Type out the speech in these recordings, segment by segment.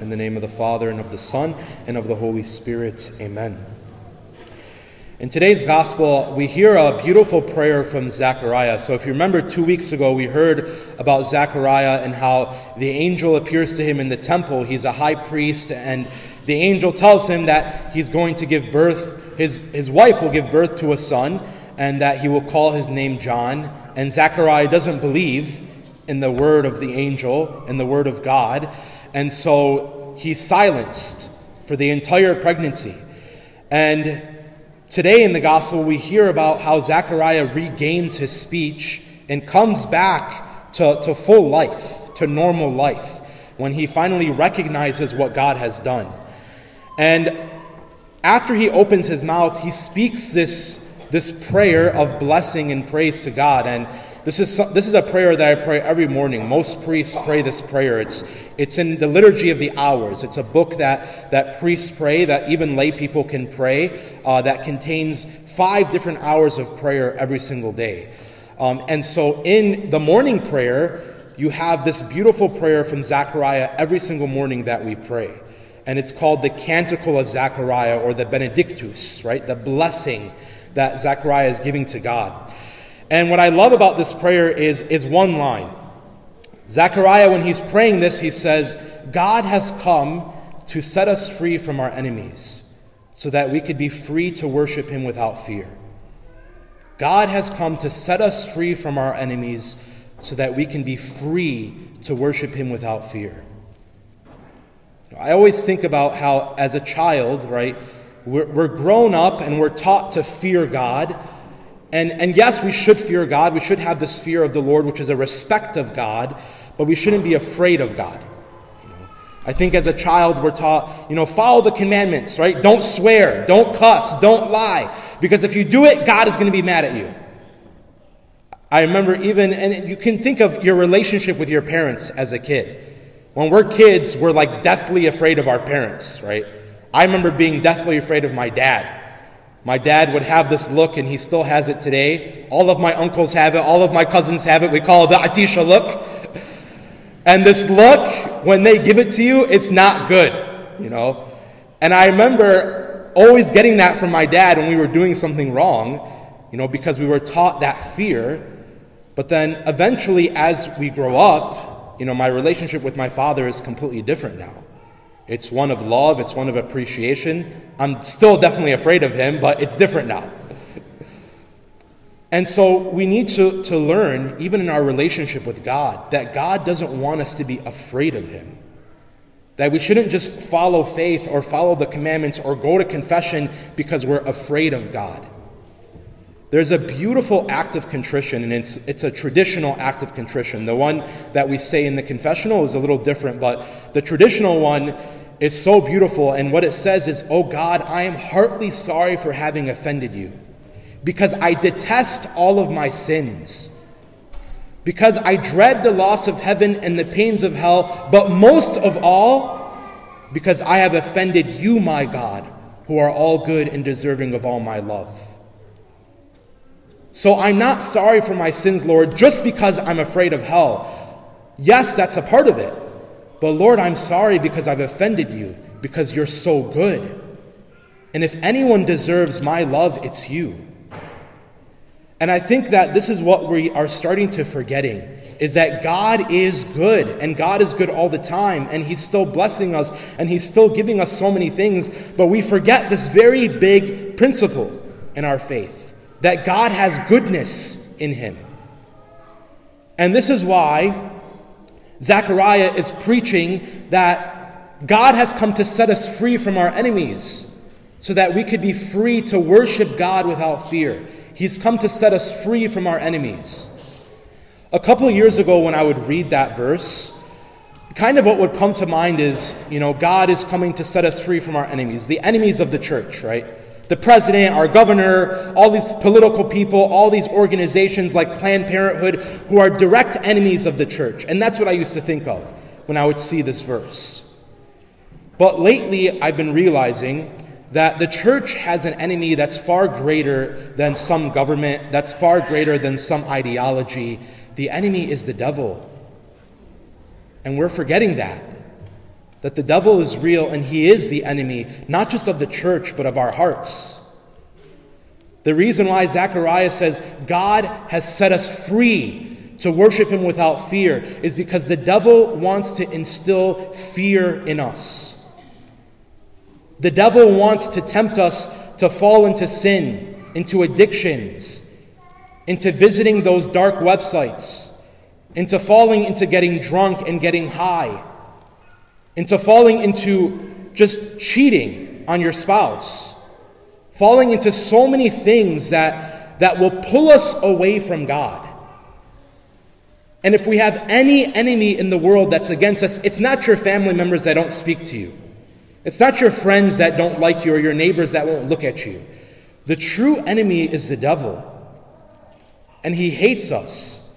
In the name of the Father, and of the Son, and of the Holy Spirit. Amen. In today's gospel, we hear a beautiful prayer from Zechariah. So, if you remember, two weeks ago, we heard about Zechariah and how the angel appears to him in the temple. He's a high priest, and the angel tells him that he's going to give birth, his, his wife will give birth to a son, and that he will call his name John. And Zechariah doesn't believe in the word of the angel and the word of God. And so he's silenced for the entire pregnancy. And today in the gospel, we hear about how Zechariah regains his speech and comes back to, to full life, to normal life, when he finally recognizes what God has done. And after he opens his mouth, he speaks this, this prayer of blessing and praise to God. And this is, this is a prayer that I pray every morning. Most priests pray this prayer. It's, it's in the Liturgy of the Hours. It's a book that, that priests pray, that even lay people can pray, uh, that contains five different hours of prayer every single day. Um, and so in the morning prayer, you have this beautiful prayer from Zechariah every single morning that we pray. And it's called the Canticle of Zechariah or the Benedictus, right? The blessing that Zechariah is giving to God. And what I love about this prayer is, is one line. Zechariah, when he's praying this, he says, God has come to set us free from our enemies so that we could be free to worship him without fear. God has come to set us free from our enemies so that we can be free to worship him without fear. I always think about how, as a child, right, we're, we're grown up and we're taught to fear God and, and yes, we should fear God. We should have this fear of the Lord, which is a respect of God, but we shouldn't be afraid of God. You know, I think as a child, we're taught, you know, follow the commandments, right? Don't swear, don't cuss, don't lie, because if you do it, God is going to be mad at you. I remember even, and you can think of your relationship with your parents as a kid. When we're kids, we're like deathly afraid of our parents, right? I remember being deathly afraid of my dad. My dad would have this look, and he still has it today. All of my uncles have it, all of my cousins have it. We call it the Atisha look. And this look, when they give it to you, it's not good, you know. And I remember always getting that from my dad when we were doing something wrong, you know, because we were taught that fear. But then eventually, as we grow up, you know, my relationship with my father is completely different now. It's one of love, it's one of appreciation. I'm still definitely afraid of him, but it's different now. And so we need to, to learn, even in our relationship with God, that God doesn't want us to be afraid of him. That we shouldn't just follow faith or follow the commandments or go to confession because we're afraid of God. There's a beautiful act of contrition, and it's, it's a traditional act of contrition. The one that we say in the confessional is a little different, but the traditional one is so beautiful. And what it says is, Oh God, I am heartily sorry for having offended you, because I detest all of my sins. Because I dread the loss of heaven and the pains of hell, but most of all, because I have offended you, my God, who are all good and deserving of all my love. So I'm not sorry for my sins, Lord, just because I'm afraid of hell. Yes, that's a part of it. But Lord, I'm sorry because I've offended you, because you're so good. And if anyone deserves my love, it's you. And I think that this is what we are starting to forgetting is that God is good and God is good all the time and he's still blessing us and he's still giving us so many things, but we forget this very big principle in our faith that God has goodness in him. And this is why Zechariah is preaching that God has come to set us free from our enemies so that we could be free to worship God without fear. He's come to set us free from our enemies. A couple years ago, when I would read that verse, kind of what would come to mind is, you know, God is coming to set us free from our enemies, the enemies of the church, right? The president, our governor, all these political people, all these organizations like Planned Parenthood who are direct enemies of the church. And that's what I used to think of when I would see this verse. But lately, I've been realizing that the church has an enemy that's far greater than some government, that's far greater than some ideology. The enemy is the devil. And we're forgetting that. That the devil is real and he is the enemy, not just of the church, but of our hearts. The reason why Zechariah says God has set us free to worship him without fear is because the devil wants to instill fear in us. The devil wants to tempt us to fall into sin, into addictions, into visiting those dark websites, into falling into getting drunk and getting high, into falling into just cheating on your spouse, falling into so many things that, that will pull us away from God. And if we have any enemy in the world that's against us, it's not your family members that don't speak to you. It's not your friends that don't like you or your neighbors that won't look at you. The true enemy is the devil. And he hates us.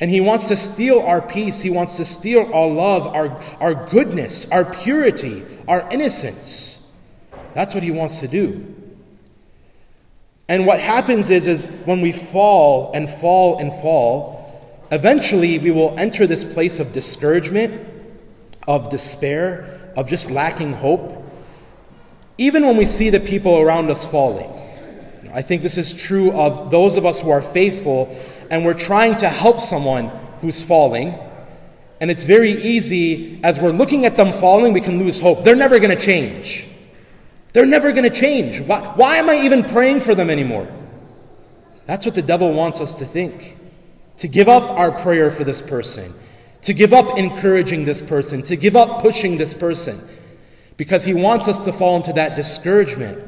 And he wants to steal our peace. He wants to steal our love, our, our goodness, our purity, our innocence. That's what he wants to do. And what happens is, is when we fall and fall and fall, Eventually, we will enter this place of discouragement, of despair, of just lacking hope, even when we see the people around us falling. I think this is true of those of us who are faithful and we're trying to help someone who's falling. And it's very easy, as we're looking at them falling, we can lose hope. They're never going to change. They're never going to change. Why, why am I even praying for them anymore? That's what the devil wants us to think to give up our prayer for this person, to give up encouraging this person, to give up pushing this person, because He wants us to fall into that discouragement.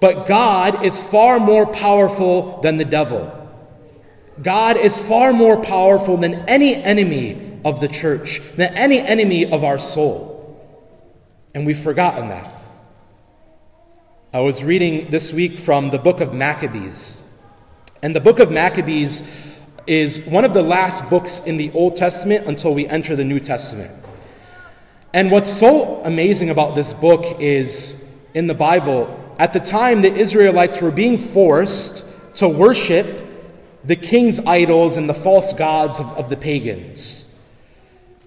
But God is far more powerful than the devil. God is far more powerful than any enemy of the church, than any enemy of our soul. And we've forgotten that. I was reading this week from the book of Maccabees. And the book of Maccabees is one of the last books in the Old Testament until we enter the New Testament. And what's so amazing about this book is in the Bible, at the time the Israelites were being forced to worship the king's idols and the false gods of, of the pagans.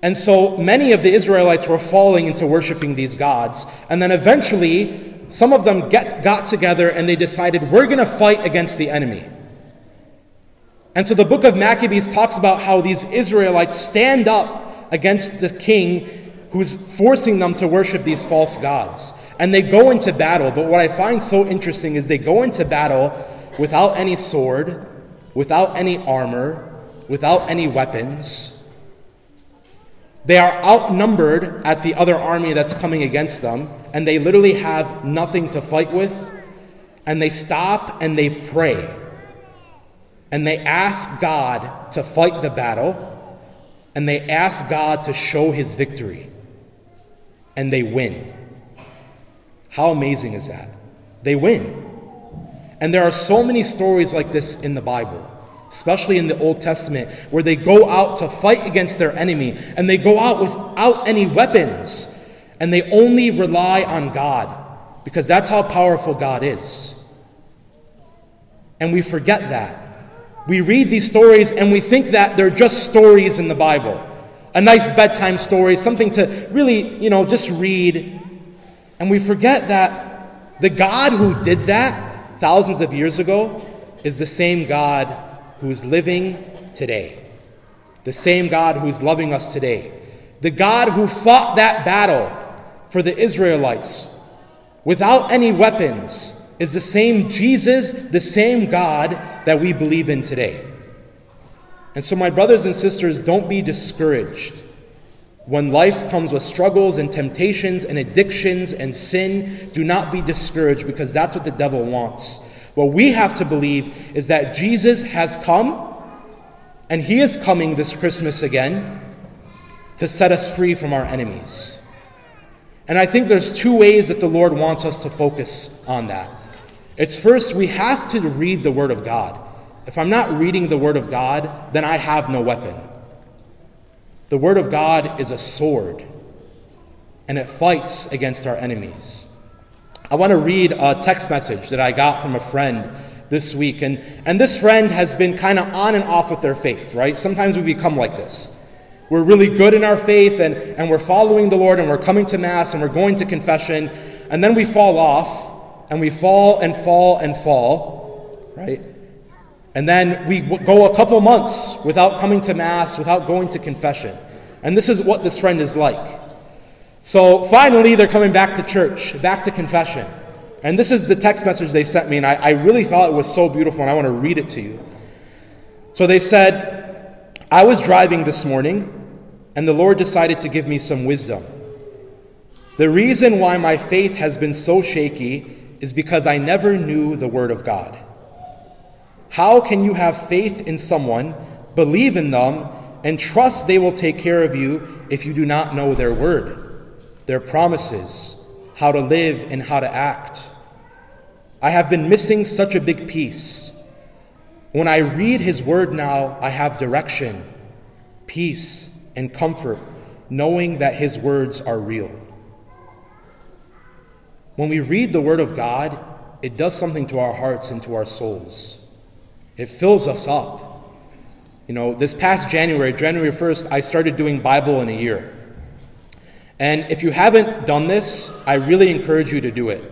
And so many of the Israelites were falling into worshiping these gods. And then eventually, some of them get, got together and they decided, we're going to fight against the enemy. And so the book of Maccabees talks about how these Israelites stand up against the king who's forcing them to worship these false gods. And they go into battle. But what I find so interesting is they go into battle without any sword, without any armor, without any weapons. They are outnumbered at the other army that's coming against them, and they literally have nothing to fight with. And they stop and they pray and they ask God to fight the battle, and they ask God to show his victory, and they win. How amazing is that? They win. And there are so many stories like this in the Bible, especially in the Old Testament, where they go out to fight against their enemy, and they go out without any weapons, and they only rely on God, because that's how powerful God is. And we forget that. We read these stories and we think that they're just stories in the Bible. A nice bedtime story, something to really, you know, just read. And we forget that the God who did that thousands of years ago is the same God who's living today. The same God who's loving us today. The God who fought that battle for the Israelites without any weapons, is the same Jesus, the same God that we believe in today. And so, my brothers and sisters, don't be discouraged. When life comes with struggles and temptations and addictions and sin, do not be discouraged because that's what the devil wants. What we have to believe is that Jesus has come and he is coming this Christmas again to set us free from our enemies. And I think there's two ways that the Lord wants us to focus on that. It's first, we have to read the Word of God. If I'm not reading the Word of God, then I have no weapon. The Word of God is a sword, and it fights against our enemies. I want to read a text message that I got from a friend this week. And, and this friend has been kind of on and off with their faith, right? Sometimes we become like this. We're really good in our faith and, and we're following the Lord and we're coming to Mass and we're going to confession, and then we fall off and we fall and fall and fall, right? And then we go a couple months without coming to Mass, without going to confession. And this is what this friend is like. So finally, they're coming back to church, back to confession. And this is the text message they sent me, and I, I really thought it was so beautiful, and I want to read it to you. So they said, I was driving this morning, and the Lord decided to give me some wisdom. The reason why my faith has been so shaky is because I never knew the Word of God. How can you have faith in someone, believe in them, and trust they will take care of you if you do not know their Word, their promises, how to live, and how to act? I have been missing such a big piece. When I read His Word now, I have direction, peace, and comfort, knowing that His words are real. When we read the Word of God, it does something to our hearts and to our souls. It fills us up. You know, this past January, January 1st, I started doing Bible in a year. And if you haven't done this, I really encourage you to do it.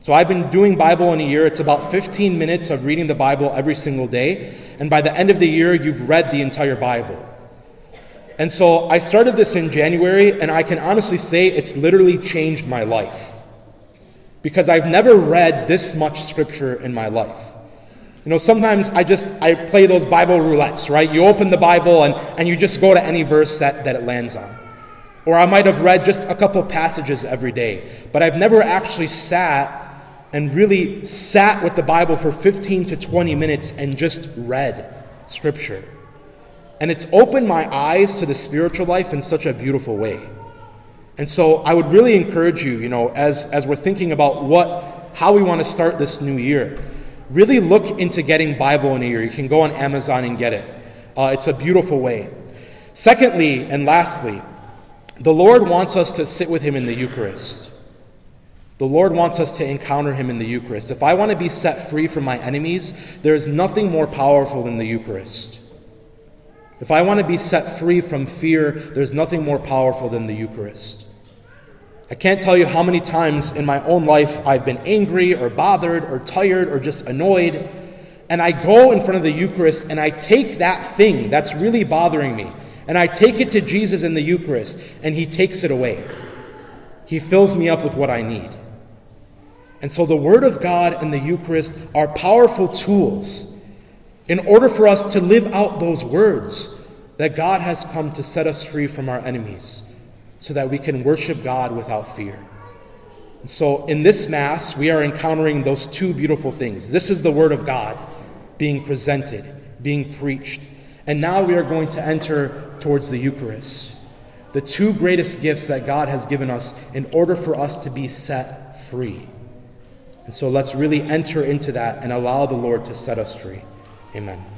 So I've been doing Bible in a year. It's about 15 minutes of reading the Bible every single day. And by the end of the year, you've read the entire Bible. And so I started this in January, and I can honestly say it's literally changed my life. Because I've never read this much scripture in my life. You know, sometimes I just I play those Bible roulettes, right? You open the Bible and, and you just go to any verse that, that it lands on. Or I might have read just a couple passages every day, but I've never actually sat and really sat with the Bible for 15 to 20 minutes and just read Scripture. And it's opened my eyes to the spiritual life in such a beautiful way. And so I would really encourage you, you know, as, as we're thinking about what, how we want to start this new year, really look into getting Bible in a year. You can go on Amazon and get it. Uh, it's a beautiful way. Secondly, and lastly, the Lord wants us to sit with Him in the Eucharist. The Lord wants us to encounter Him in the Eucharist. If I want to be set free from my enemies, there is nothing more powerful than the Eucharist. If I want to be set free from fear, there's nothing more powerful than the Eucharist. I can't tell you how many times in my own life I've been angry or bothered or tired or just annoyed, and I go in front of the Eucharist and I take that thing that's really bothering me and I take it to Jesus in the Eucharist and He takes it away. He fills me up with what I need. And so the Word of God and the Eucharist are powerful tools in order for us to live out those words that God has come to set us free from our enemies so that we can worship God without fear. And so in this Mass, we are encountering those two beautiful things. This is the Word of God being presented, being preached. And now we are going to enter towards the Eucharist, the two greatest gifts that God has given us in order for us to be set free. And so let's really enter into that and allow the Lord to set us free. Amen.